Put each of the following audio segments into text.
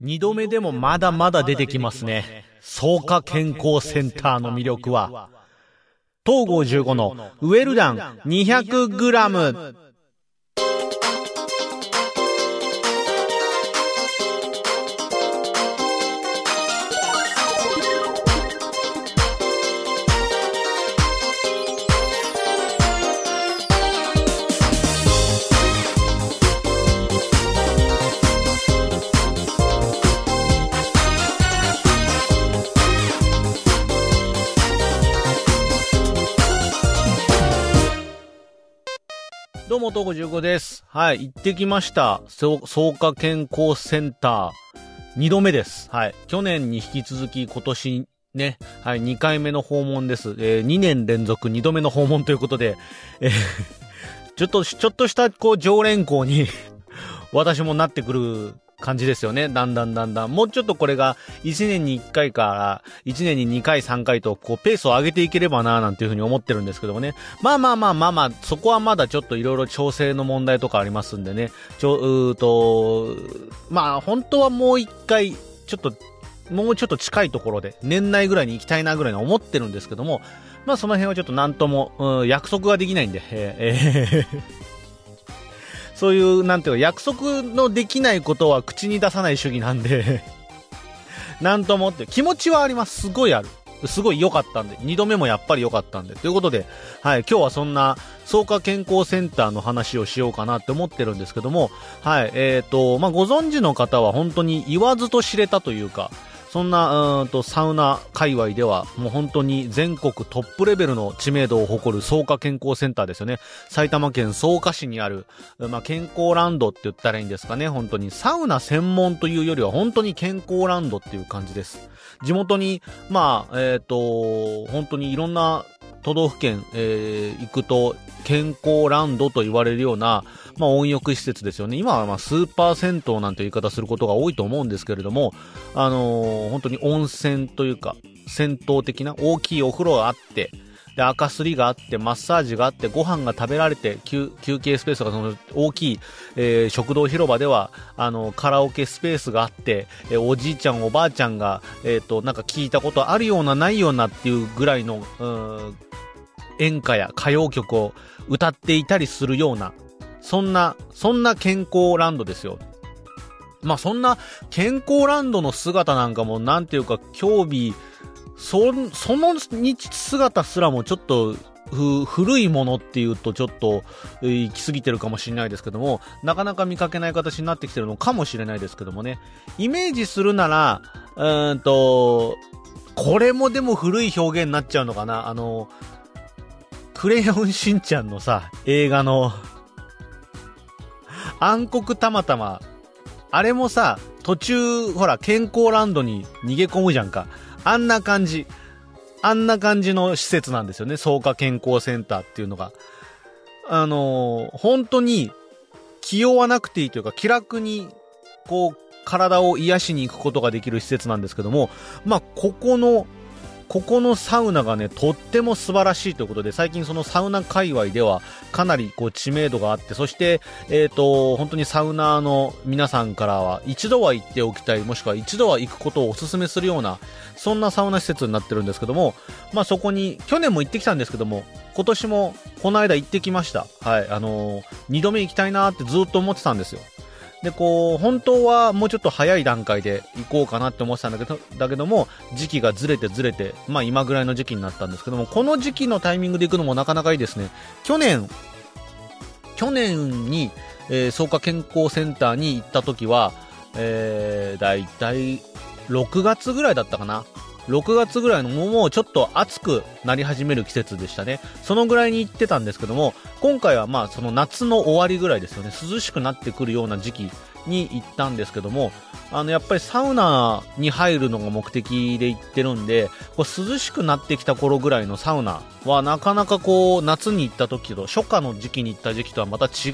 二度目でもまだまだ出てきますね。草加健康センターの魅力は、東郷15のウェルダン 200g。も、東郷15です。はい、行ってきました。草加健康センター、2度目です。はい。去年に引き続き今年ね、はい、2回目の訪問です。えー、2年連続2度目の訪問ということで、えーちょっと、ちょっとした、こう、常連校に 私もなってくる感じですよね。だんだんだんだん。もうちょっとこれが1年に1回から1年に2回3回とこうペースを上げていければななんていうふうに思ってるんですけどもね。まあまあまあまあまあ、そこはまだちょっといろいろ調整の問題とかありますんでね。ちょ、うーと、まあ本当はもう1回、ちょっと、もうちょっと近いところで、年内ぐらいに行きたいなぐらいに思ってるんですけども、まあその辺はちょっとなんとも、うん、約束ができないんで、えーえーそういう、なんていうか、約束のできないことは口に出さない主義なんで、なんともって、気持ちはあります。すごいある。すごい良かったんで、二度目もやっぱり良かったんで。ということで、はい、今日はそんな、草加健康センターの話をしようかなって思ってるんですけども、はい、えっ、と、まあ、ご存知の方は本当に言わずと知れたというか、そんな、うんと、サウナ界隈では、もう本当に全国トップレベルの知名度を誇る草加健康センターですよね。埼玉県草加市にある、まあ、健康ランドって言ったらいいんですかね。本当にサウナ専門というよりは本当に健康ランドっていう感じです。地元に、まあ、えっ、と、本当にいろんな都道府県、えー行くと健康ランドと言われるような、まあ、温浴施設ですよね。今はまあスーパー銭湯なんて言い方することが多いと思うんですけれども、あのー本当に温泉というか、銭湯的な大きいお風呂があって、で、赤すりがあって、マッサージがあって、ご飯が食べられて、休憩スペースがその大きい、えー食堂広場では、あの、カラオケスペースがあって、えーおじいちゃん、おばあちゃんが、えっ、と、なんか聞いたことあるような、ないようなっていうぐらいの、うん演歌や歌謡曲を歌っていたりするような、そんな、そんな健康ランドですよ。まあそんな健康ランドの姿なんかもなんていうか興味、そ、その日姿すらもちょっと古いものっていうとちょっと行き過ぎてるかもしれないですけども、なかなか見かけない形になってきてるのかもしれないですけどもね。イメージするなら、うんと、これもでも古い表現になっちゃうのかな。あの、クレヨンしんちゃんのさ、映画の、暗黒たまたま、あれもさ、途中、ほら、健康ランドに逃げ込むじゃんか。あんな感じ。あんな感じの施設なんですよね。草加健康センターっていうのが。あのー本当に気負わなくていいというか、気楽に、こう、体を癒しに行くことができる施設なんですけども、まあ、ここの、ここのサウナがね、とっても素晴らしいということで、最近そのサウナ界隈ではかなりこう知名度があって、そして、えっ、と、本当にサウナーの皆さんからは一度は行っておきたい、もしくは一度は行くことをお勧めするような、そんなサウナ施設になってるんですけども、まあそこに、去年も行ってきたんですけども、今年もこの間行ってきました。はい、あのー二度目行きたいなーってずっと思ってたんですよ。で、こう、本当はもうちょっと早い段階で行こうかなって思ってたんだけど、だけども、時期がずれてずれて、まあ今ぐらいの時期になったんですけども、この時期のタイミングで行くのもなかなかいいですね。去年、去年に、えー、草加健康センターに行った時は、えー、だいたい6月ぐらいだったかな。6月ぐらいのもうちょっと暑くなり始める季節でしたね。そのぐらいに行ってたんですけども、今回はまあその夏の終わりぐらいですよね。涼しくなってくるような時期に行ったんですけども、あのやっぱりサウナに入るのが目的で行ってるんで、こう涼しくなってきた頃ぐらいのサウナはなかなかこう夏に行った時と初夏の時期に行った時期とはまた違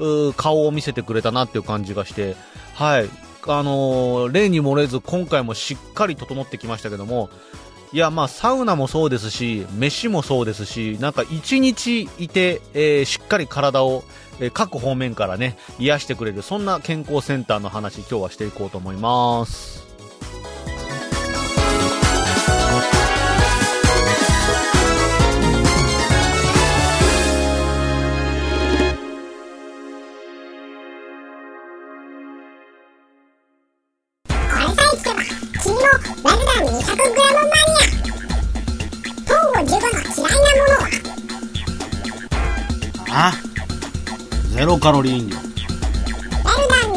う顔を見せてくれたなっていう感じがして、はい。あのー例に漏れず今回もしっかり整ってきましたけども、いや、まあ、サウナもそうですし、飯もそうですし、なんか一日いて、えー、しっかり体を、えー、各方面からね、癒してくれる、そんな健康センターの話、今日はしていこうと思います。カロリー飲料。エルダン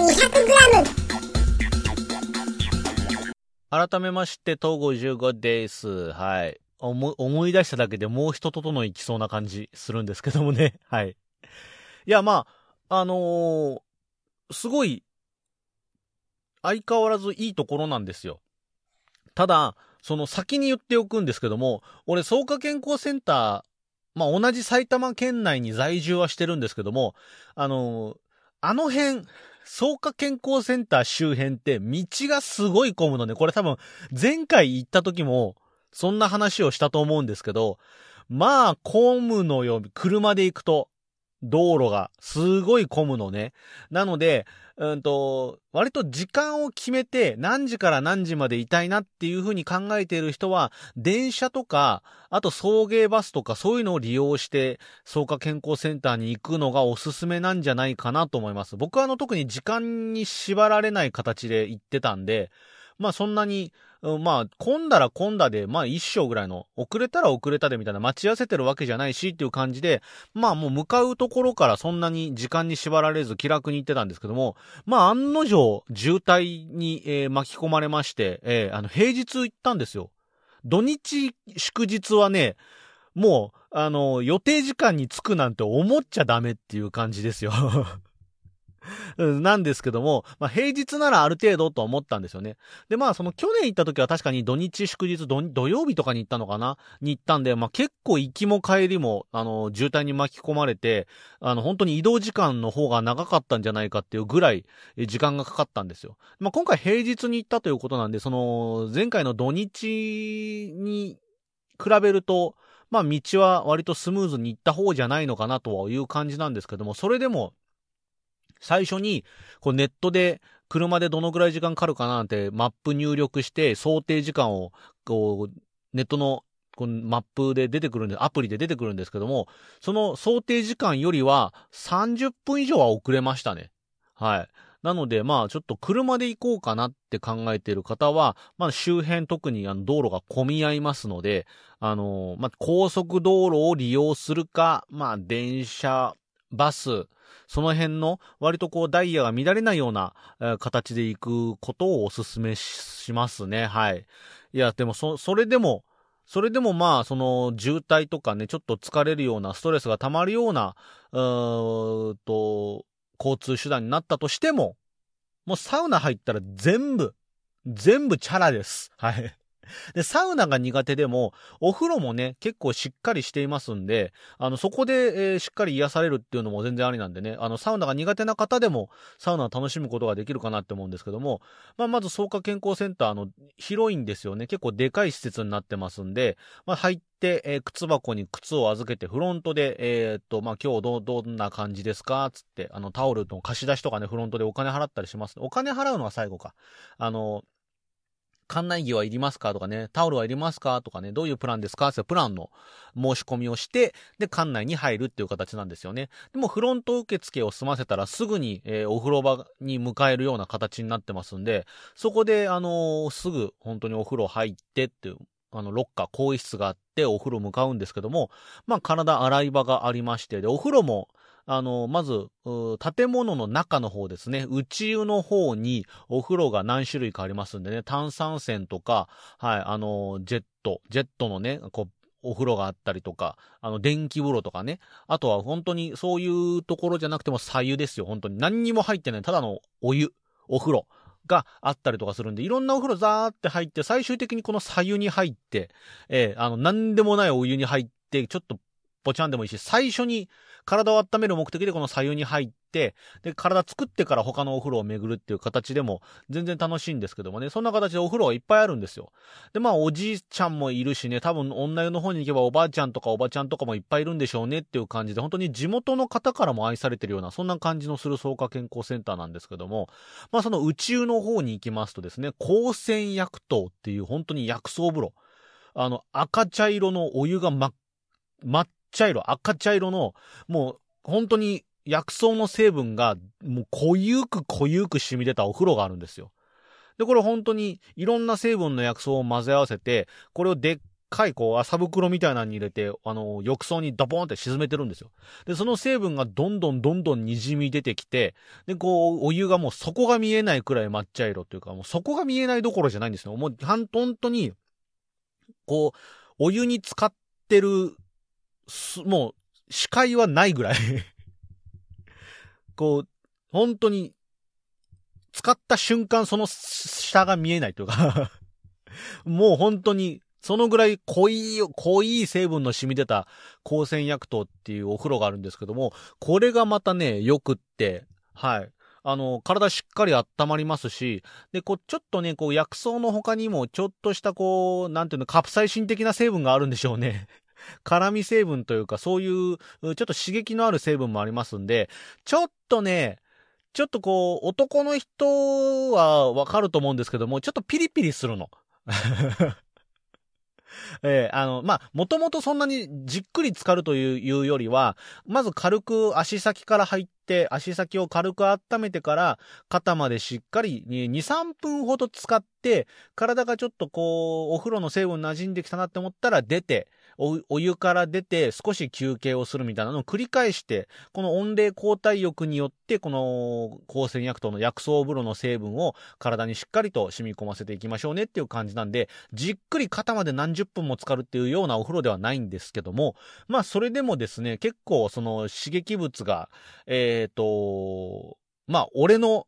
200g 改めまして東郷15です。はい。思思い出しただけでもう一整いきそうな感じするんですけどもね。はい。いやまああのー、すごい相変わらずいいところなんですよ。ただ、その先に言っておくんですけども、俺、草加健康センター、まあ、同じ埼玉県内に在住はしてるんですけども、あの、あの辺、草加健康センター周辺って道がすごい混むので。これ多分前回行った時もそんな話をしたと思うんですけど、まあ混むのよ。車で行くと。道路がすごい混むのね。なので、うんと、割と時間を決めて何時から何時までいたいなっていうふうに考えている人は、電車とか、あと送迎バスとかそういうのを利用して、草加健康センターに行くのがおすすめなんじゃないかなと思います。僕はあの特に時間に縛られない形で行ってたんで、まあそんなに、まあ、混んだら混んだで、まあ一章ぐらいの、遅れたら遅れたでみたいな待ち合わせてるわけじゃないしっていう感じで、まあもう向かうところからそんなに時間に縛られず気楽に行ってたんですけども、まあ案の定渋滞に、えー、巻き込まれまして、えー、あの平日行ったんですよ。土日祝日はね、もう、あの、予定時間に着くなんて思っちゃダメっていう感じですよなんですけども、まあ、平日ならある程度と思ったんですよね。で、まあ、その去年行った時は確かに土日祝日土、土曜日とかに行ったのかな？に行ったんで、まあ、結構行きも帰りも、あの、渋滞に巻き込まれて、あの、本当に移動時間の方が長かったんじゃないかっていうぐらい、時間がかかったんですよ。まあ、今回平日に行ったということなんで、その、前回の土日に比べると、まあ、道は割とスムーズに行った方じゃないのかなという感じなんですけども、それでも、最初に、こうネットで、車でどのぐらい時間かかるかなってマップ入力して、想定時間を、こう、ネットのこのマップで出てくるんで、アプリで出てくるんですけども、その想定時間よりは30分以上は遅れましたね。はい。なので、まあ、ちょっと車で行こうかなって考えている方は、まあ、周辺特にあの道路が混み合いますので、あのー、まあ、高速道路を利用するか、まあ、電車、バス、その辺の割とこうダイヤが乱れないような、え、形で行くことをお勧めしますね。はい。いや、でもそ、それでも、それでもまあ、その渋滞とかね、ちょっと疲れるような、ストレスが溜まるような、うーと、交通手段になったとしても、もうサウナ入ったら全部、全部チャラです。はい。で、サウナが苦手でも、お風呂もね、結構しっかりしていますんで、あの、そこで、えー、しっかり癒されるっていうのも全然ありなんでね、あの、サウナが苦手な方でも、サウナを楽しむことができるかなって思うんですけども、まあ、まず、草加健康センターの、広いんですよね。結構でかい施設になってますんで、まあ、入って、えー、靴箱に靴を預けて、フロントで、えー、っと、まあ、今日ど、どんな感じですか？つって、あの、タオルの貸し出しとかね、フロントでお金払ったりします。お金払うのは最後か。あの、館内着はいりますか？とかね、タオルはいりますか？とかね、どういうプランですか？ってプランの申し込みをして、で、館内に入るっていう形なんですよね。でも、フロント受付を済ませたらすぐに、えー、お風呂場に迎えるような形になってますんで、そこで、あのー、すぐ本当にお風呂入ってっていう、あの、ロッカー、更衣室があってお風呂向かうんですけども、まあ、体洗い場がありまして、で、お風呂も、あの、まず、建物の中の方ですね、内湯の方にお風呂が何種類かありますんでね、炭酸泉とか、はい、あの、ジェット、ジェットのね、こう、お風呂があったりとか、あの、電気風呂とかね。あとは本当にそういうところじゃなくても左湯ですよ、本当に。何にも入ってない、ただのお湯、お風呂があったりとかするんで、いろんなお風呂ザーって入って、最終的にこの左湯に入って、えー、あの、なんでもないお湯に入って、ちょっとポチャンでもいいし、最初に体を温める目的でこの左右に入って、で、体作ってから他のお風呂を巡るっていう形でも全然楽しいんですけどもね、そんな形でお風呂がいっぱいあるんですよ。で、まあ、おじいちゃんもいるしね、多分女湯の方に行けばおばあちゃんとかおばちゃんとかもいっぱいいるんでしょうねっていう感じで、本当に地元の方からも愛されてるような、そんな感じのする草加健康センターなんですけども、まあ、その宇宙の方に行きますとですね、光線薬湯っていう本当に薬草風呂。あの、赤茶色のお湯が真っ、抹茶色、赤茶色の、もう、本当に薬草の成分が、もう濃ゆく濃ゆく染み出たお風呂があるんですよ。で、これ本当にいろんな成分の薬草を混ぜ合わせて、これをでっかいこう麻袋みたいなのに入れて、あの、浴槽にドボンって沈めてるんですよ。で、その成分がどんどんどんどん滲み出てきて、で、こう、お湯がもう底が見えないくらい抹茶色っていうか、もう底が見えないどころじゃないんですよ。もう、本当に、こう、お湯に浸かってる、もう、視界はないぐらい こう、本当に、使った瞬間その下が見えないというか もう本当に、そのぐらい濃い、濃い成分の染み出た光線薬湯っていうお風呂があるんですけども、これがまたね、よくって、はい。あの、体しっかり温まりますし、で、こう、ちょっとね、こう、薬草の他にも、ちょっとしたこう、なんていうの、カプサイシン的な成分があるんでしょうね。辛味成分というか、そういう、ちょっと刺激のある成分もありますんで、ちょっとね、ちょっとこう、男の人はわかると思うんですけども、ちょっとピリピリするの。えー、あの、まあ、もともとそんなにじっくり浸かるというよりは、まず軽く足先から入って、足先を軽く温めてから、肩までしっかり2、3分ほど使って、体がちょっとこう、お風呂の成分馴染んできたなって思ったら出て、お湯から出て少し休憩をするみたいなのを繰り返して、この温冷交代浴によって、この光線薬湯の薬草風呂の成分を体にしっかりと染み込ませていきましょうねっていう感じなんで、じっくり肩まで何十分も浸かるっていうようなお風呂ではないんですけども、まあそれでもですね、結構その刺激物が、えっ、ー、と、まあ俺の、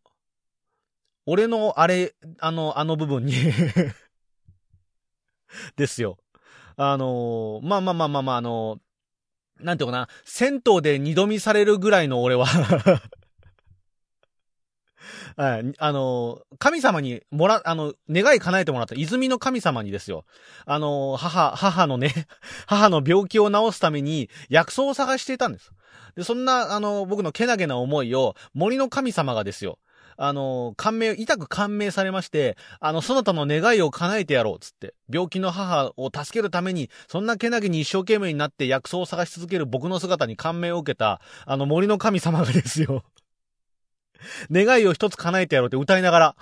俺のあれ、あの、あの部分に ですよ。あのー、まあまあまあまあまあ、あのー、なんていうかな、銭湯で二度見されるぐらいの俺は はい。あの、神様にもら、あの、願い叶えてもらった、泉の神様にですよ。あの、母、母のね、母の病気を治すために薬草を探していたんです。で、そんな、あの、僕のけなげな思いを森の神様がですよ。あの、感銘、痛く感銘されまして、あの、そなたの願いを叶えてやろう、つって。病気の母を助けるために、そんなけなげに一生懸命になって薬草を探し続ける僕の姿に感銘を受けた、あの森の神様がですよ。願いを一つ叶えてやろうって歌いながら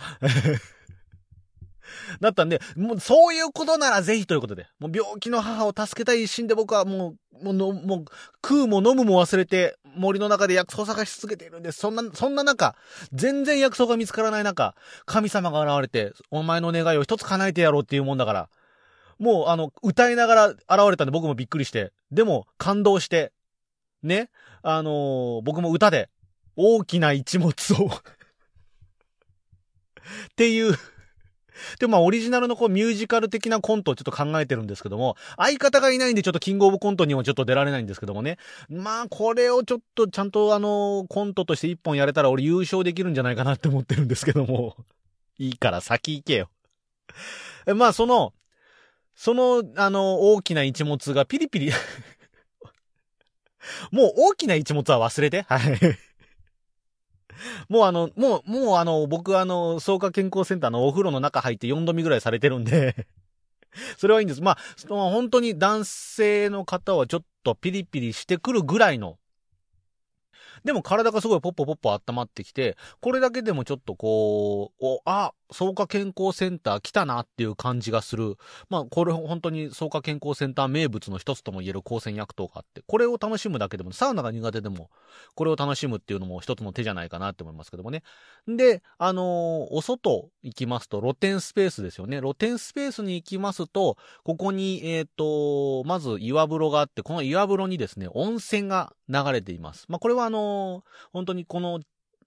だったんで、もうそういうことならぜひということで、もう病気の母を助けたい一心で僕はもう、もうの、もう食うも飲むも忘れて森の中で薬草を探し続けているんです。そんな、そんな中、全然薬草が見つからない中、神様が現れて、お前の願いを一つ叶えてやろうっていうもんだから、もうあの、歌いながら現れたんで僕もびっくりして、でも感動して、ね、あのー、僕も歌で、大きな一物を。っていう。で、まあ、オリジナルのこう、ミュージカル的なコントをちょっと考えてるんですけども、相方がいないんでちょっとキングオブコントにもちょっと出られないんですけどもね。まあ、これをちょっとちゃんとあの、コントとして一本やれたら俺優勝できるんじゃないかなって思ってるんですけども。いいから先行けよ。まあ、その、その、あの、大きな一物がピリピリ もう大きな一物は忘れて。はい。もうあの、もう、もうあの、僕あの、草加健康センターのお風呂の中入って4度目ぐらいされてるんで それはいいんです。まあ、本当に男性の方はちょっとピリピリしてくるぐらいのでも体がすごいポッポポッポ温まってきて、これだけでもちょっとこう、お、あ、草加健康センター来たなっていう感じがする。まあ、これ本当に草加健康センター名物の一つとも言える光線薬湯があって、これを楽しむだけでも、サウナが苦手でも、これを楽しむっていうのも一つの手じゃないかなって思いますけどもね。で、あのー、お外行きますと、露天スペースですよね。露天スペースに行きますと、ここに、えっ、ー、と、まず岩風呂があって、この岩風呂にですね、温泉が流れています。まあ、これはあのー、本当にこの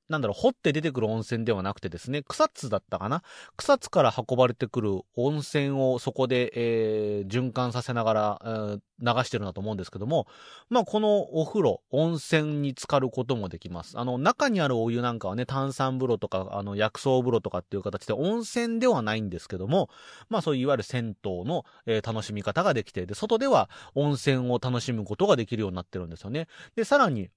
なんだろう、掘って出てくる温泉ではなくてですね、草津だったかな？草津から運ばれてくる温泉をそこで、えー、循環させながら、えー、流してるんだと思うんですけども、まあ、このお風呂、温泉に浸かることもできます。あの、中にあるお湯なんかはね、炭酸風呂とか、あの、薬草風呂とかっていう形で温泉ではないんですけども、まあ、そういういわゆる銭湯の、えー、楽しみ方ができて、で、外では温泉を楽しむことができるようになってるんですよね。で、さらに、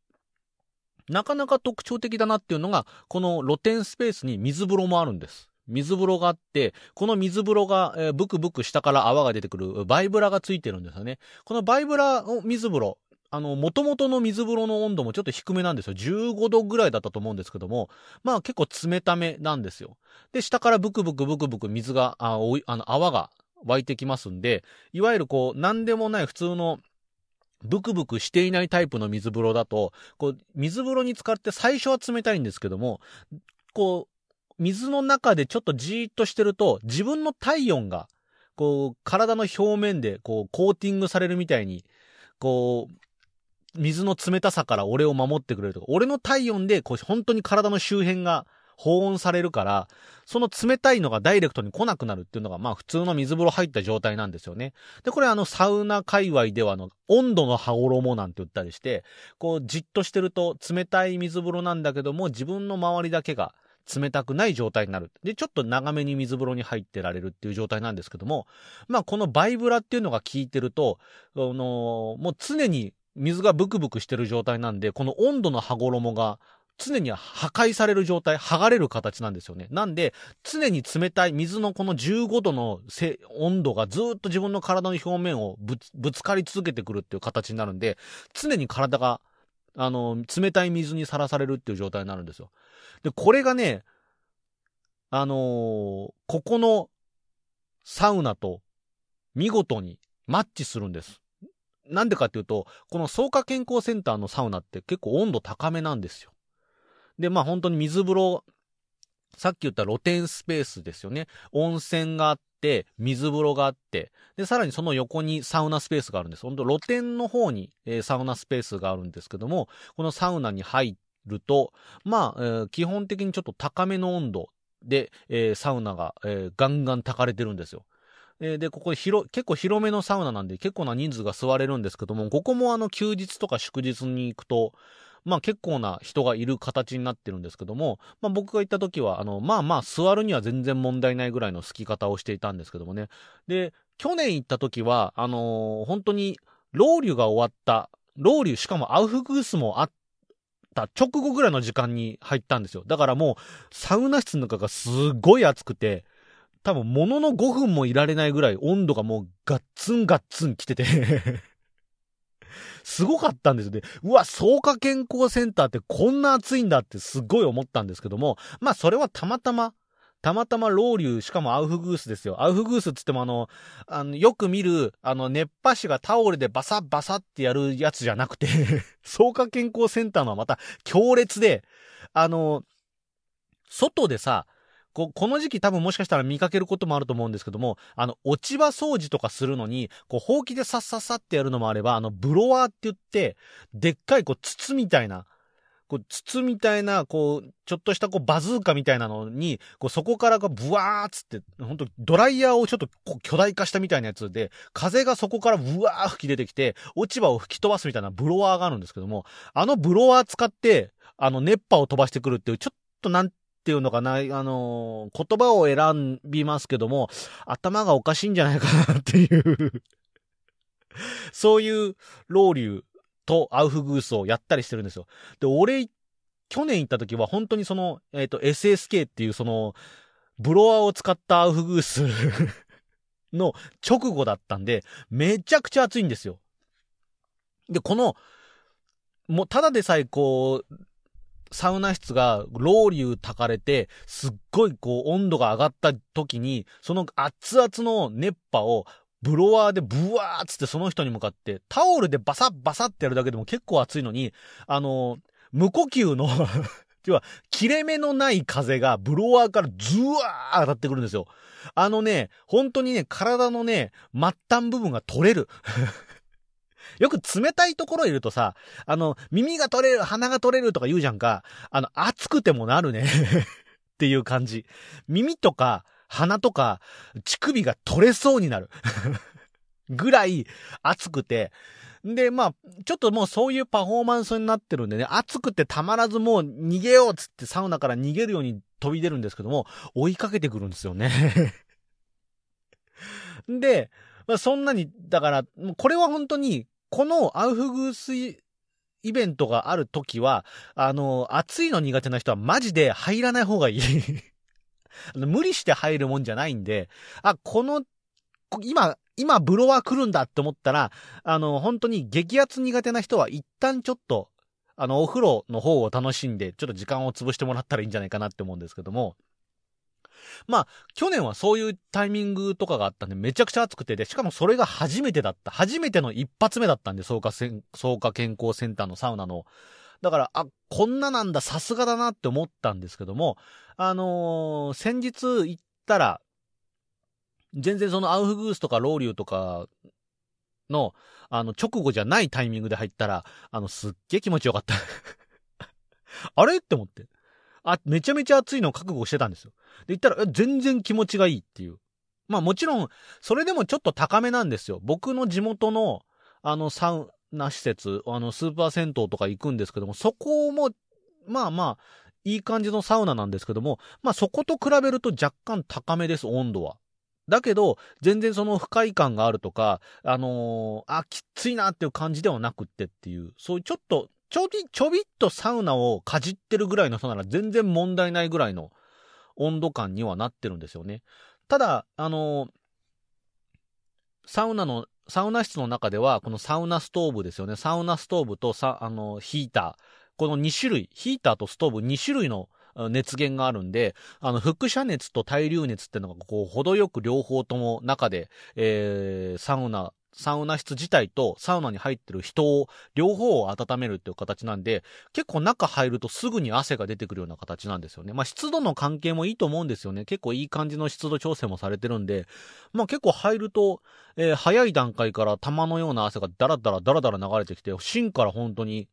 なかなか特徴的だなっていうのが、この露天スペースに水風呂もあるんです。水風呂があって、この水風呂が、えー、ブクブク下から泡が出てくるバイブラがついてるんですよね。このバイブラの水風呂、あの、元々の水風呂の温度もちょっと低めなんですよ。15度ぐらいだったと思うんですけども、まあ結構冷ためなんですよ。で、下からブクブクブクブク水が、あおいあの泡が湧いてきますんで、いわゆるこう、なんでもない普通のブクブクしていないタイプの水風呂だと、こう、水風呂に浸かって最初は冷たいんですけども、こう、水の中でちょっとじーっとしてると、自分の体温が、こう、体の表面で、こう、コーティングされるみたいに、こう、水の冷たさから俺を守ってくれるとか、俺の体温で、こう、本当に体の周辺が保温されるから、その冷たいのがダイレクトに来なくなるっていうのが、まあ普通の水風呂入った状態なんですよね。で、これあのサウナ界隈ではの、温度の羽衣なんて言ったりして、こうじっとしてると冷たい水風呂なんだけども、自分の周りだけが冷たくない状態になる。で、ちょっと長めに水風呂に入ってられるっていう状態なんですけども、まあこのバイブラっていうのが効いてると、あのもう常に水がブクブクしてる状態なんで、この温度の羽衣が常に破壊される状態、剥がれる形なんですよね。なんで、常に冷たい水のこの15度の温度がずっと自分の体の表面をぶつかり続けてくるっていう形になるんで、常に体が、あの、冷たい水にさらされるっていう状態になるんですよ。で、これがね、あのー、ここのサウナと見事にマッチするんです。なんでかっていうと、この草加健康センターのサウナって結構温度高めなんですよ。で、まあ本当に水風呂、さっき言った露天スペースですよね。温泉があって、水風呂があって、で、さらにその横にサウナスペースがあるんです。本当露天の方に、えー、サウナスペースがあるんですけども、このサウナに入ると、まあ、えー、基本的にちょっと高めの温度で、えー、サウナが、えガンガン炊かれてるんですよ。で、ここ広、結構広めのサウナなんで結構な人数が座れるんですけども、ここもあの休日とか祝日に行くと、まあ結構な人がいる形になってるんですけども、まあ僕が行った時は、あの、まあまあ座るには全然問題ないぐらいの好き方をしていたんですけどもね。で、去年行った時は、あのー、本当に、ロウリュが終わった、ロウリュ、しかもアウフグースもあった直後ぐらいの時間に入ったんですよ。だからもう、サウナ室の中がすごい暑くて、多分、ものの5分もいられないぐらい温度がもうガッツンガッツン来ててすごかったんですよね。うわ、草加健康センターってこんな暑いんだってすっごい思ったんですけども、まあそれはたまたま、たまたまロウリュ、しかもアウフグースですよ。アウフグースって言ってもあの、あの、よく見る、あの、熱波師がタオルでバサッバサってやるやつじゃなくて 草加健康センターのはまた強烈で、あの、外でさ、ここの時期多分もしかしたら見かけることもあると思うんですけども、あの、落ち葉掃除とかするのに、こう、ほうきでさっさっさってやるのもあれば、あの、ブロワーって言って、でっかいこう、筒みたいな、こう、筒みたいな、こう、ちょっとしたこう、バズーカみたいなのに、こう、そこからこう、ブワーっつって、本当ドライヤーをちょっとこう巨大化したみたいなやつで、風がそこからブワー吹き出てきて、落ち葉を吹き飛ばすみたいなブロワーがあるんですけども、あのブロワー使って、あの、熱波を飛ばしてくるっていう、ちょっとなんっていうのかな、あの、言葉を選びますけども、頭がおかしいんじゃないかなっていうそういうロウリュとアウフグースをやったりしてるんですよ。で、俺、去年行った時は本当にその、えっ、ー、と、SSK っていうその、ブロワーを使ったアウフグース の直後だったんで、めちゃくちゃ暑いんですよ。で、この、もうただでさえこう、サウナ室がロウリュウ炊かれて、すっごいこう温度が上がった時に、その熱々の熱波をブロワーでブワーっつってその人に向かって、タオルでバサッバサってやるだけでも結構熱いのに、あの、無呼吸の 要は、切れ目のない風がブロワーからズワー当たってくるんですよ。あのね、本当にね、体のね、末端部分が取れる。よく冷たいところいるとさ、あの、耳が取れる、鼻が取れるとか言うじゃんか。あの、暑くてもなるね。っていう感じ。耳とか鼻とか乳首が取れそうになる。ぐらい暑くて、で、まあ、ちょっともうそういうパフォーマンスになってるんでね、暑くてたまらずもう逃げようっつってサウナから逃げるように飛び出るんですけども、追いかけてくるんですよね。で、まあ、そんなに、だから、これは本当に、このアウフグースイベントがある時は、あの、暑いの苦手な人はマジで入らない方がいい。無理して入るもんじゃないんで、あ、この、今、今、ブロワー来るんだって思ったら、あの、本当に激圧苦手な人は一旦ちょっと、あの、お風呂の方を楽しんで、ちょっと時間を潰してもらったらいいんじゃないかなって思うんですけども、まあ、去年はそういうタイミングとかがあったんで、めちゃくちゃ暑くて、で、しかもそれが初めてだった。初めての一発目だったんで、草加せん、草加健康センターのサウナの。だから、あ、こんななんだ、さすがだなって思ったんですけども、あのー、先日行ったら、全然そのアウフグースとかロウリュウとかの、あの、直後じゃないタイミングで入ったら、あの、すっげえ気持ちよかった あれ？って思って。あ、めちゃめちゃ暑いのを覚悟してたんですよ。で、言ったら、全然気持ちがいいっていう。まあもちろん、それでもちょっと高めなんですよ。僕の地元の、あの、サウナ施設、あの、スーパー銭湯とか行くんですけども、そこも、まあまあ、いい感じのサウナなんですけども、まあそこと比べると若干高めです、温度は。だけど、全然その不快感があるとか、あのー、あ、きついなっていう感じではなくってっていう、そういうちょっと、ちょび、ちょびっとサウナをかじってるぐらいの人なら全然問題ないぐらいの温度感にはなってるんですよね。ただ、あの、サウナの、サウナ室の中では、このサウナストーブですよね。サウナストーブとさ、あの、ヒーター。この2種類、ヒーターとストーブ2種類の熱源があるんで、あの、輻射熱と対流熱っていうのが、こう、程よく両方とも中で、えー、サウナ、サウナ室自体とサウナに入ってる人を両方を温めるっていう形なんで、結構中入るとすぐに汗が出てくるような形なんですよね。まあ湿度の関係もいいと思うんですよね。結構いい感じの湿度調整もされてるんで、まあ結構入ると、えー、早い段階から玉のような汗がダラダラダラダラ流れてきて、芯から本当に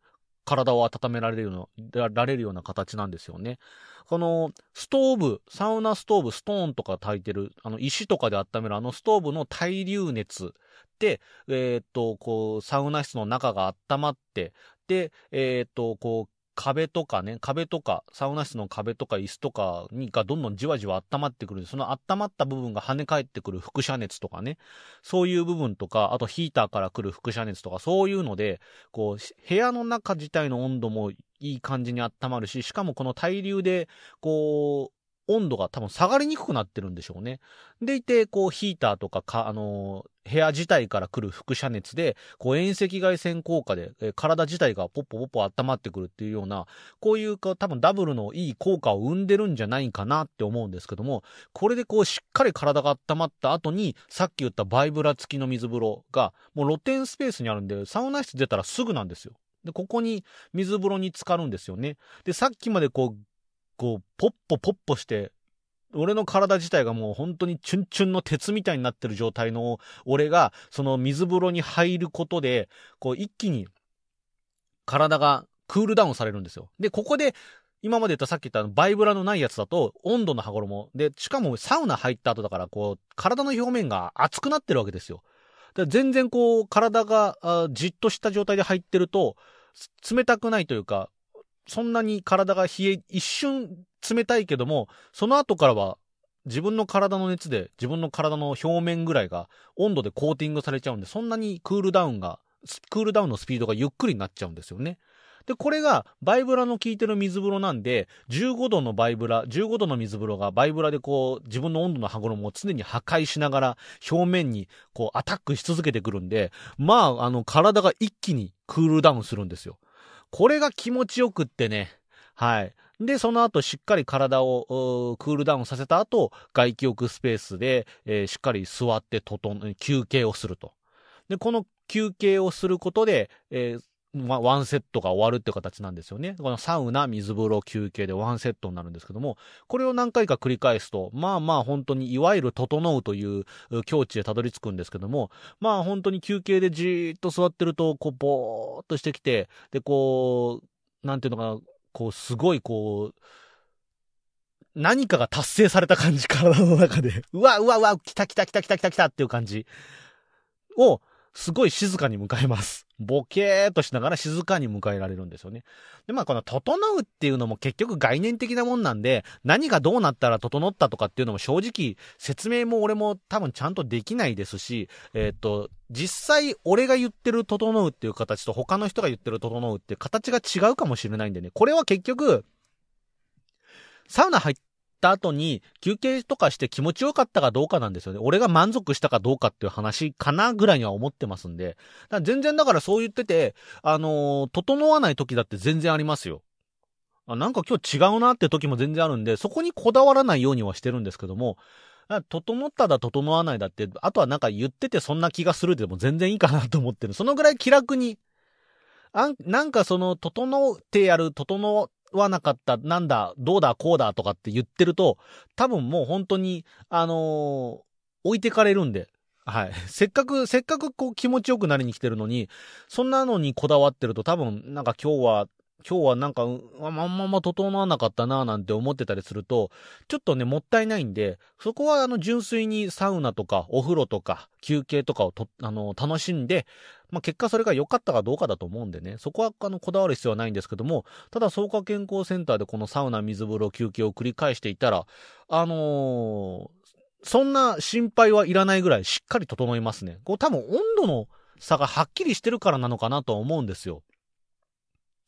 体を温められるような、られるような形なんですよね。この、ストーブ、サウナストーブ、ストーンとか炊いてる、あの、石とかで温めるあのストーブの対流熱で、えー、っと、こう、サウナ室の中が温まって、で、えー、っと、こう、壁とかね、壁とか、サウナ室の壁とか椅子とかにがどんどんじわじわ温まってくる。その温まった部分が跳ね返ってくる輻射熱とかね、そういう部分とか、あとヒーターから来る輻射熱とか、そういうので、こう、部屋の中自体の温度もいい感じに温まるし、しかもこの対流で、こう、温度が多分下がりにくくなってるんでしょうね。でいて、こう、ヒーターとかか、あのー、部屋自体から来る輻射熱で、こう、遠赤外線効果で、えー、体自体がポッポポッポ温まってくるっていうような、こういうか、多分ダブルのいい効果を生んでるんじゃないかなって思うんですけども、これでこう、しっかり体が温まった後に、さっき言ったバイブラ付きの水風呂が、もう露天スペースにあるんで、サウナ室出たらすぐなんですよ。で、ここに水風呂に浸かるんですよね。で、さっきまでこう、こう、ポッポポッポして、俺の体自体がもう本当にチュンチュンの鉄みたいになってる状態の俺が、その水風呂に入ることで、こう一気に体がクールダウンされるんですよ。で、ここで、今まで言ったさっき言ったバイブラのないやつだと温度の羽衣。で、しかもサウナ入った後だから、こう、体の表面が熱くなってるわけですよ。全然こう、体がじっとした状態で入ってると、冷たくないというか、そんなに体が冷え、一瞬冷たいけども、その後からは自分の体の熱で自分の体の表面ぐらいが温度でコーティングされちゃうんで、そんなにクールダウンが、クールダウンのスピードがゆっくりになっちゃうんですよね。で、これがバイブラの効いてる水風呂なんで、15度のバイブラ、15度の水風呂がバイブラでこう、自分の温度の羽衣を常に破壊しながら、表面にこう、アタックし続けてくるんで、まあ、あの、体が一気にクールダウンするんですよ。これが気持ちよくってね。はい。で、その後しっかり体をクールダウンさせた後、外気浴スペースで、えー、しっかり座って整休憩をすると。で、この休憩をすることで、えー、まあ、ワンセットが終わるっていう形なんですよね。このサウナ、水風呂、休憩でワンセットになるんですけども、これを何回か繰り返すと、まあまあ本当にいわゆる整うという境地へたどり着くんですけども、まあ本当に休憩でじーっと座ってると、こう、ぼーっとしてきて、で、こう、なんていうのかな、こう、すごいこう、何かが達成された感じ、体の中で。うわ、うわ、うわ、来た来た来た来た来た来たっていう感じを、すごい静かに迎えます。ボケーっとしながら静かに迎えられるんですよね。で、まあこの整うっていうのも結局概念的なもんなんで、何がどうなったら整ったとかっていうのも正直説明も俺も多分ちゃんとできないですし、えっ、と、実際俺が言ってる整うっていう形と他の人が言ってる整うって形が違うかもしれないんでね。これは結局、サウナ入った後に休憩とかして気持ちよかったかどうかなんですよね。俺が満足したかどうかっていう話かなぐらいには思ってますんで。全然だからそう言ってて、あのー、整わない時だって全然ありますよ。あなんか今日違うなって時も全然あるんで、そこにこだわらないようにはしてるんですけども、整っただ整わないだって、あとはなんか言っててそんな気がするでも全然いいかなと思ってる。そのぐらい気楽に、あん、なんかその、整ってやる、整わなかった、なんだ、どうだ、こうだとかって言ってると、多分もう本当に、あのー、置いてかれるんで。はい。せっかく、せっかくこう気持ちよくなりに来てるのに、そんなのにこだわってると多分、なんか今日は今日はなんか、まんまま整わなかったななんて思ってたりすると、ちょっとね、もったいないんで、そこはあの、純粋にサウナとか、お風呂とか、休憩とかをと、あの、楽しんで、まあ、結果それが良かったかどうかだと思うんでね、そこはあの、こだわる必要はないんですけども、ただ、草加健康センターでこのサウナ、水風呂、休憩を繰り返していたら、あのー、そんな心配はいらないぐらいしっかり整いますね。こう多分温度の差がはっきりしてるからなのかなとは思うんですよ。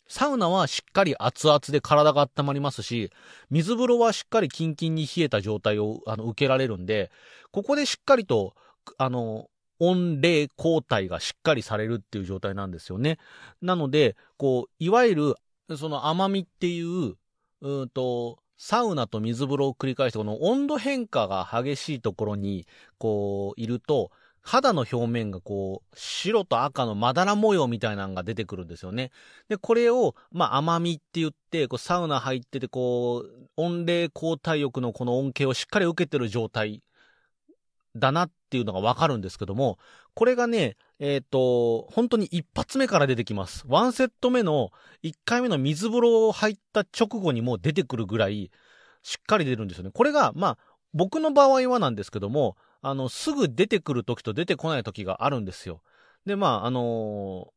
サウナはしっかり熱々で体が温まりますし、水風呂はしっかりキンキンに冷えた状態をあの受けられるんで、ここでしっかりと、あの、温冷交代がしっかりされるっていう状態なんですよね。なので、こう、いわゆる、その甘みっていう、うんと、サウナと水風呂を繰り返して、この温度変化が激しいところに、こう、いると、肌の表面がこう、白と赤のまだら模様みたいなのが出てくるんですよね。で、これを、まあ、甘みって言って、こう、サウナ入ってて、こう、温冷交代浴のこの恩恵をしっかり受けてる状態だなっていうのがわかるんですけども、これがね、えっ、ー、と、本当に一発目から出てきます。ワンセット目の1回目の水風呂を入った直後にもう出てくるぐらい、しっかり出るんですよね。これが、まあ、僕の場合はなんですけども、あの、すぐ出てくる時と出てこない時があるんですよ。で、まあ、あの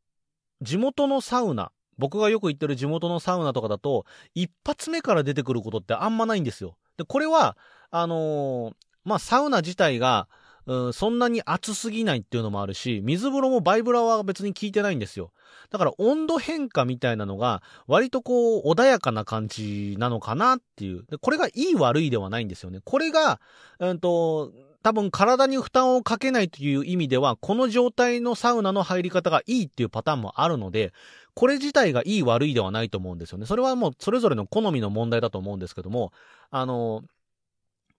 ー、地元のサウナ、僕がよく行ってる地元のサウナとかだと、一発目から出てくることってあんまないんですよ。で、これは、あのー、まあ、サウナ自体が、うん、そんなに暑すぎないっていうのもあるし、水風呂もバイブラは別に効いてないんですよ。だから温度変化みたいなのが、割とこう、穏やかな感じなのかなっていう。で、これがいい悪いではないんですよね。これが、うんと、多分体に負担をかけないという意味では、この状態のサウナの入り方がいいっていうパターンもあるので、これ自体がいい悪いではないと思うんですよね。それはもうそれぞれの好みの問題だと思うんですけども、あの、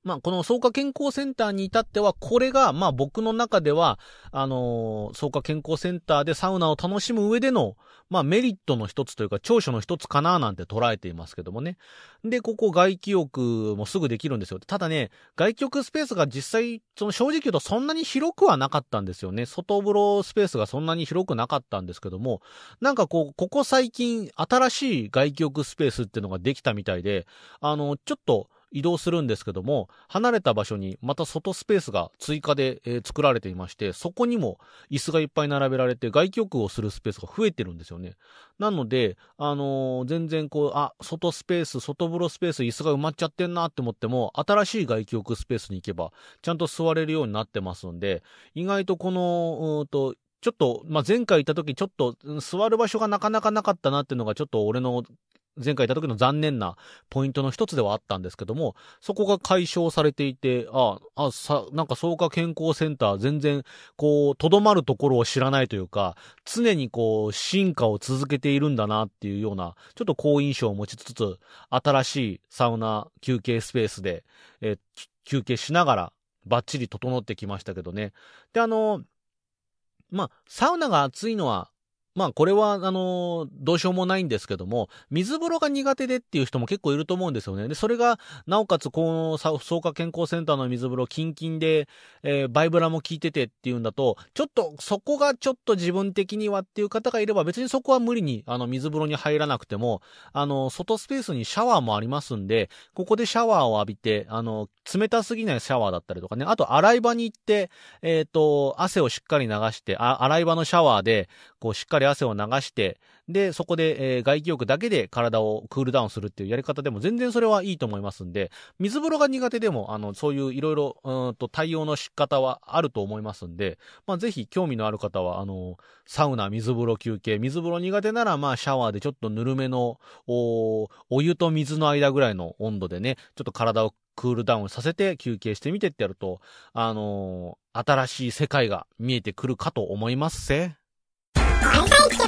まあ、この草加健康センターに至っては、これが、まあ、僕の中では、あのー、草加健康センターでサウナを楽しむ上での、まあ、メリットの一つというか、長所の一つかななんて捉えていますけどもね。で、ここ外気浴もすぐできるんですよ。ただね、外気浴スペースが実際、その正直言うとそんなに広くはなかったんですよね。外風呂スペースがそんなに広くなかったんですけども、なんかこう、ここ最近、新しい外気浴スペースっていうのができたみたいで、あの、ちょっと、移動するんですけども、離れた場所にまた外スペースが追加で、えー、作られていまして、そこにも椅子がいっぱい並べられて外気浴をするスペースが増えてるんですよね。なので、あのー、全然こう、あ、外スペース、外風呂スペース、椅子が埋まっちゃってんなって思っても、新しい外気浴スペースに行けば、ちゃんと座れるようになってますんで、意外とこの、うんと、ちょっと、まあ、前回行った時ちょっと座る場所がなかなかなかったなっていうのがちょっと俺の前回いた時の残念なポイントの一つではあったんですけども、そこが解消されていて、ああ、さ、なんか草加健康センター全然、こう、とどまるところを知らないというか、常にこう、進化を続けているんだなっていうような、ちょっと好印象を持ちつつ、新しいサウナ休憩スペースで、え休憩しながら、バッチリ整ってきましたけどね。で、あの、まあ、サウナが暑いのはまあこれは、あのどうしようもないんですけども、水風呂が苦手でっていう人も結構いると思うんですよね。で、それが、なおかつ、この、草加健康センターの水風呂、キンキンで、えー、バイブラも効いててっていうんだと、ちょっと、そこがちょっと自分的にはっていう方がいれば、別にそこは無理に、あの、水風呂に入らなくても、あの、外スペースにシャワーもありますんで、ここでシャワーを浴びて、あの、冷たすぎないシャワーだったりとかね、あと、洗い場に行って、えっ、ー、と、汗をしっかり流して、あ、洗い場のシャワーで、こう、しっかり汗を流して、で、そこで、えー、外気浴だけで体をクールダウンするっていうやり方でも全然それはいいと思いますんで、水風呂が苦手でも、あの、そういういろいろ、うんと対応の仕方はあると思いますんで、まあ、ぜひ興味のある方は、あの、サウナ、水風呂休憩、水風呂苦手なら、まあ、シャワーでちょっとぬるめの、お、お湯と水の間ぐらいの温度でね、ちょっと体をクールダウンさせて休憩してみてってやると、あのー、新しい世界が見えてくるかと思いますせ。ト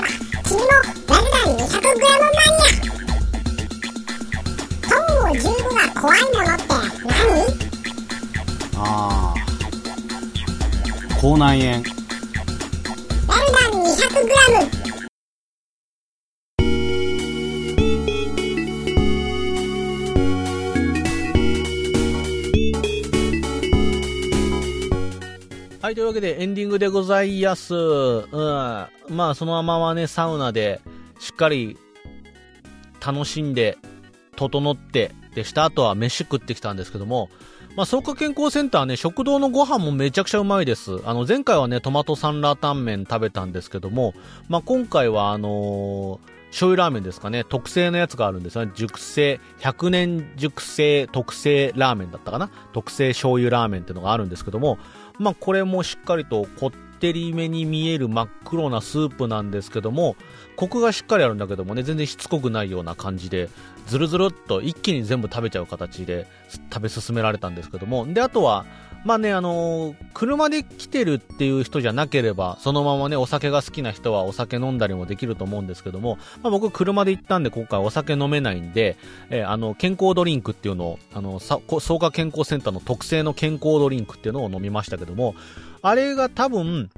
ング15が怖いものって何ああ口内炎ラルダン 200g はい、というわけでエンディングでございます。うん。まあ、そのままね、サウナでしっかり楽しんで、整って、で、した後は飯食ってきたんですけども、まあ、草加健康センターね、食堂のご飯もめちゃくちゃうまいです。あの、前回はね、トマトサンラータンメン食べたんですけども、まあ、今回はあのー醤油ラーメンですかね、特製のやつがあるんですよね。熟成、100年熟成特製ラーメンだったかな特製醤油ラーメンっていうのがあるんですけども、まあこれもしっかりと凝ってりめに見える真っ黒なスープなんですけども、コクがしっかりあるんだけどもね、全然しつこくないような感じで、ずるずるっと一気に全部食べちゃう形で食べ進められたんですけども、で、あとは、まあね、あのー、車で来てるっていう人じゃなければ、そのままね、お酒が好きな人はお酒飲んだりもできると思うんですけども、まあ、僕車で行ったんで今回お酒飲めないんで、えー、あの、健康ドリンクっていうのを、あの、草加健康センターの特製の健康ドリンクっていうのを飲みましたけども、あれが多分、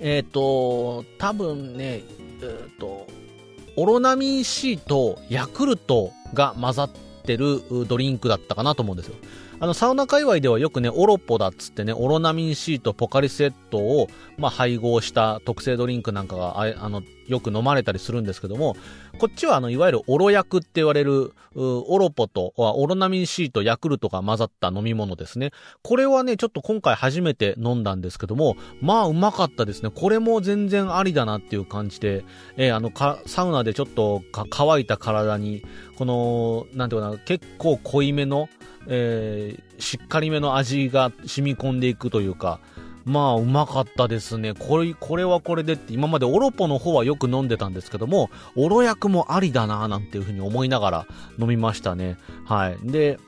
えっ、ー、と、多分ね、えっ、ー、と、オロナミン C とヤクルトが混ざってるドリンクだったかなと思うんですよ。あの、サウナ界隈ではよくね、オロポだっつってね、オロナミン C とポカリスエットを、まあ、配合した特製ドリンクなんかが、あの、よく飲まれたりするんですけども、こっちはあの、いわゆるオロ薬って言われる、オロポと、オロナミン C とヤクルトが混ざった飲み物ですね。これはね、ちょっと今回初めて飲んだんですけども、まあ、うまかったですね。これも全然ありだなっていう感じで、えー、あの、サウナでちょっと乾いた体に、この、なんていうかな、結構濃いめの、えー、しっかりめの味が染み込んでいくというか、まあ、うまかったですね。これ、これはこれでって、今までオロポの方はよく飲んでたんですけども、オロ薬もありだなぁなんていうふうに思いながら飲みましたね。はい。で、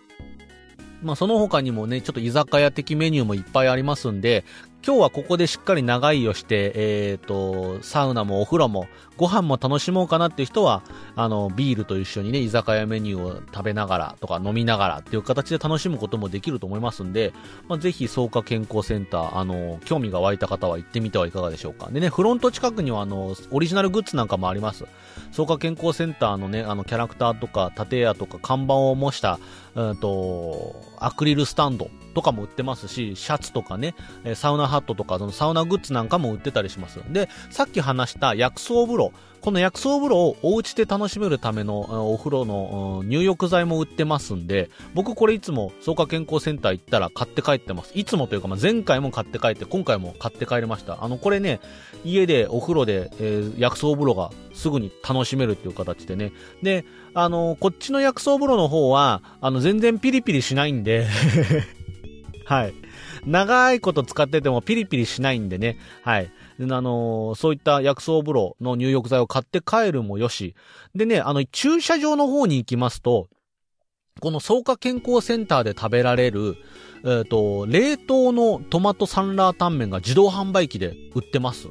まあ、その他にもね、ちょっと居酒屋的メニューもいっぱいありますんで、今日はここでしっかり長居をして、えっ、ー、と、サウナもお風呂も、ご飯も楽しもうかなっていう人は、あの、ビールと一緒にね、居酒屋メニューを食べながらとか飲みながらっていう形で楽しむこともできると思いますんで、まあ、ぜひ、草加健康センター、あの、興味が湧いた方は行ってみてはいかがでしょうか。でね、フロント近くには、あの、オリジナルグッズなんかもあります。草加健康センターのね、あの、キャラクターとか、建屋とか、看板を模した、うんと、アクリルスタンドとかも売ってますし、シャツとかね、サウナハットとか、そのサウナグッズなんかも売ってたりします。で、さっき話した薬草風呂。この薬草風呂をお家で楽しめるためのお風呂の入浴剤も売ってますんで、僕これいつも草加健康センター行ったら買って帰ってます。いつもというか、まあ、前回も買って帰って、今回も買って帰りました。あの、これね、家でお風呂で、えー、薬草風呂がすぐに楽しめるっていう形でね。で、あの、こっちの薬草風呂の方は、あの、全然ピリピリしないんで はい。長いこと使っててもピリピリしないんでね。はい。あのー、そういった薬草風呂の入浴剤を買って帰るもよし。でね、あの、駐車場の方に行きますと、この草加健康センターで食べられる、えっ、ー、と、冷凍のトマトサンラータンメンが自動販売機で売ってます。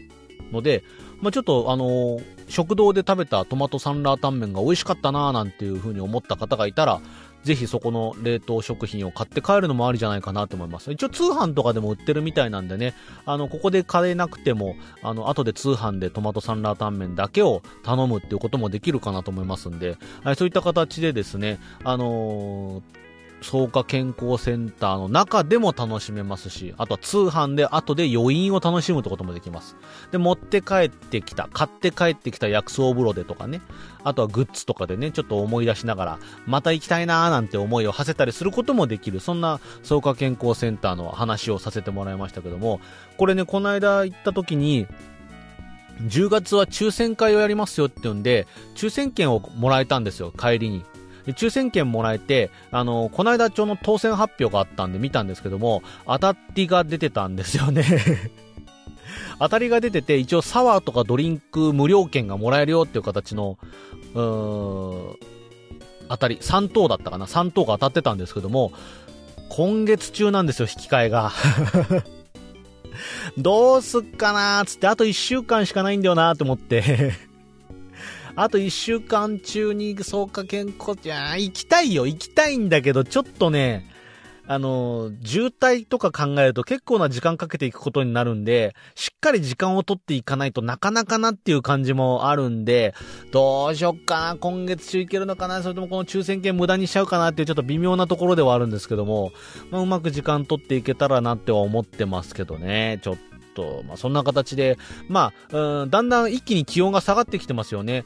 ので、まあ、ちょっとあの、食堂で食べたトマトサンラータンメンが美味しかったなーなんていう風に思った方がいたら、ぜひそこの冷凍食品を買って帰るのもありじゃないかなと思います。一応通販とかでも売ってるみたいなんでね、あの、ここで買えなくても、あの、後で通販でトマトサンラータンメンだけを頼むっていうこともできるかなと思いますんで、そういった形でですね、あのー草加健康センターの中でも楽しめますし、あとは通販で後で余韻を楽しむってこともできます。で、持って帰ってきた、買って帰ってきた薬草風呂でとかね、あとはグッズとかでね、ちょっと思い出しながら、また行きたいなーなんて思いを馳せたりすることもできる、そんな草加健康センターの話をさせてもらいましたけども、これね、この間行った時に、10月は抽選会をやりますよって言うんで、抽選券をもらえたんですよ、帰りに。で抽選券もらえて、あの、この間ちょうど当選発表があったんで見たんですけども、当たりが出てたんですよね。当たりが出てて、一応サワーとかドリンク無料券がもらえるよっていう形の、うーん、当たり、3等だったかな ?3 等が当たってたんですけども、今月中なんですよ、引き換えが。どうすっかなーつって、あと1週間しかないんだよなーって思って。あと1週間中に草加健康、じゃ行きたいよ、行きたいんだけど、ちょっとね、あの、渋滞とか考えると結構な時間かけていくことになるんで、しっかり時間をとっていかないとなかなかなっていう感じもあるんで、どうしよっかな、今月中行けるのかな、それともこの抽選券無駄にしちゃうかなっていうちょっと微妙なところではあるんですけども、まあ、うまく時間とっていけたらなっては思ってますけどね、ちょっと、まあ、そんな形で、まあ、うん、だんだん一気に気温が下がってきてますよね。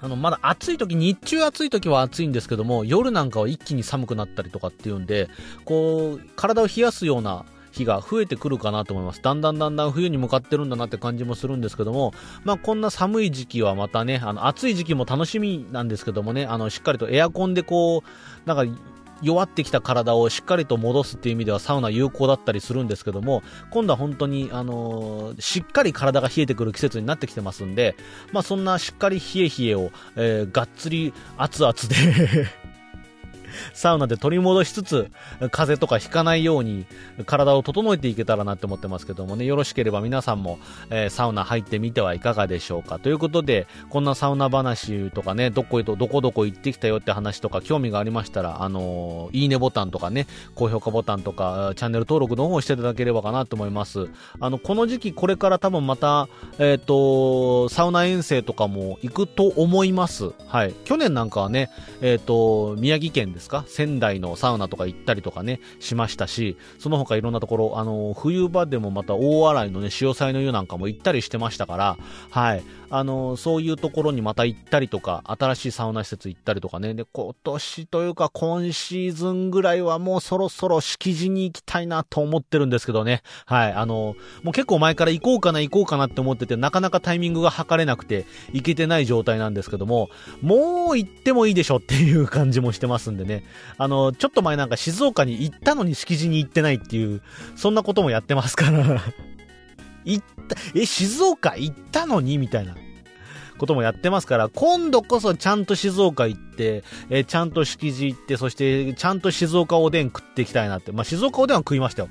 あの、まだ暑い時、日中暑い時は暑いんですけども、夜なんかは一気に寒くなったりとかっていうんで、こう、体を冷やすような日が増えてくるかなと思います。だんだんだんだん冬に向かってるんだなって感じもするんですけども、まあこんな寒い時期はまたね、あの暑い時期も楽しみなんですけどもね、あのしっかりとエアコンでこう、なんか弱ってきた体をしっかりと戻すっていう意味ではサウナ有効だったりするんですけども、今度は本当に、あのー、しっかり体が冷えてくる季節になってきてますんで、まあそんなしっかり冷え冷えを、えー、がっつり熱々でサウナで取り戻しつつ、風邪とかひかないように、体を整えていけたらなって思ってますけどもね、よろしければ皆さんも、えー、サウナ入ってみてはいかがでしょうか。ということで、こんなサウナ話とかね、どこへと、どこどこ行ってきたよって話とか、興味がありましたら、あのー、いいねボタンとかね、高評価ボタンとか、チャンネル登録の方をしていただければかなと思います。あの、この時期、これから多分また、えっ、ー、と、サウナ遠征とかも行くと思います。はい。去年なんかはね、えっ、と、宮城県ですか？仙台のサウナとか行ったりとかね、しましたし、その他いろんなところ、あの、冬場でもまた大洗のね、潮騒の湯なんかも行ったりしてましたから、はい。あの、そういうところにまた行ったりとか、新しいサウナ施設行ったりとかね、で、今年というか今シーズンぐらいはもうそろそろ敷地に行きたいなと思ってるんですけどね。はい。あの、もう結構前から行こうかな行こうかなって思ってて、なかなかタイミングが測れなくて、行けてない状態なんですけども、もう行ってもいいでしょっていう感じもしてますんでね。あの、ちょっと前なんか静岡に行ったのに敷地に行ってないっていう、そんなこともやってますから行った、え、静岡行ったのにみたいな。こともやってますから、今度こそちゃんと静岡行って、えちゃんと敷地行って、そしてちゃんと静岡おでん食っていきたいなって。まあ、静岡おでんは食いましたよ。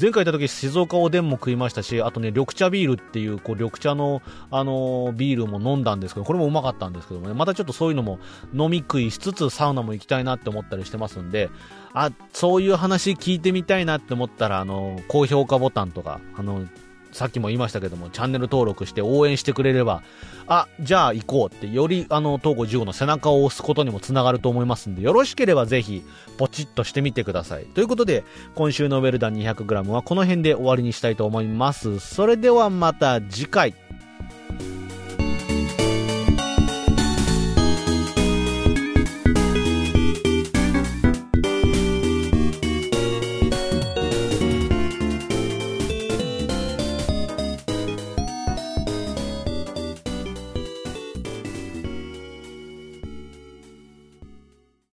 前回行った時静岡おでんも食いましたし、あとね、緑茶ビールっていう、こう、緑茶の、あのー、ビールも飲んだんですけど、これもうまかったんですけどもね、またちょっとそういうのも飲み食いしつつサウナも行きたいなって思ったりしてますんで、あ、そういう話聞いてみたいなって思ったら、あのー、高評価ボタンとか、あのーさっきも言いましたけども、チャンネル登録して応援してくれれば、あ、じゃあ行こうって、よりあの、東郷15の背中を押すことにもつながると思いますんで、よろしければぜひ、ポチッとしてみてください。ということで、今週のウェルダン 200g はこの辺で終わりにしたいと思います。それではまた次回。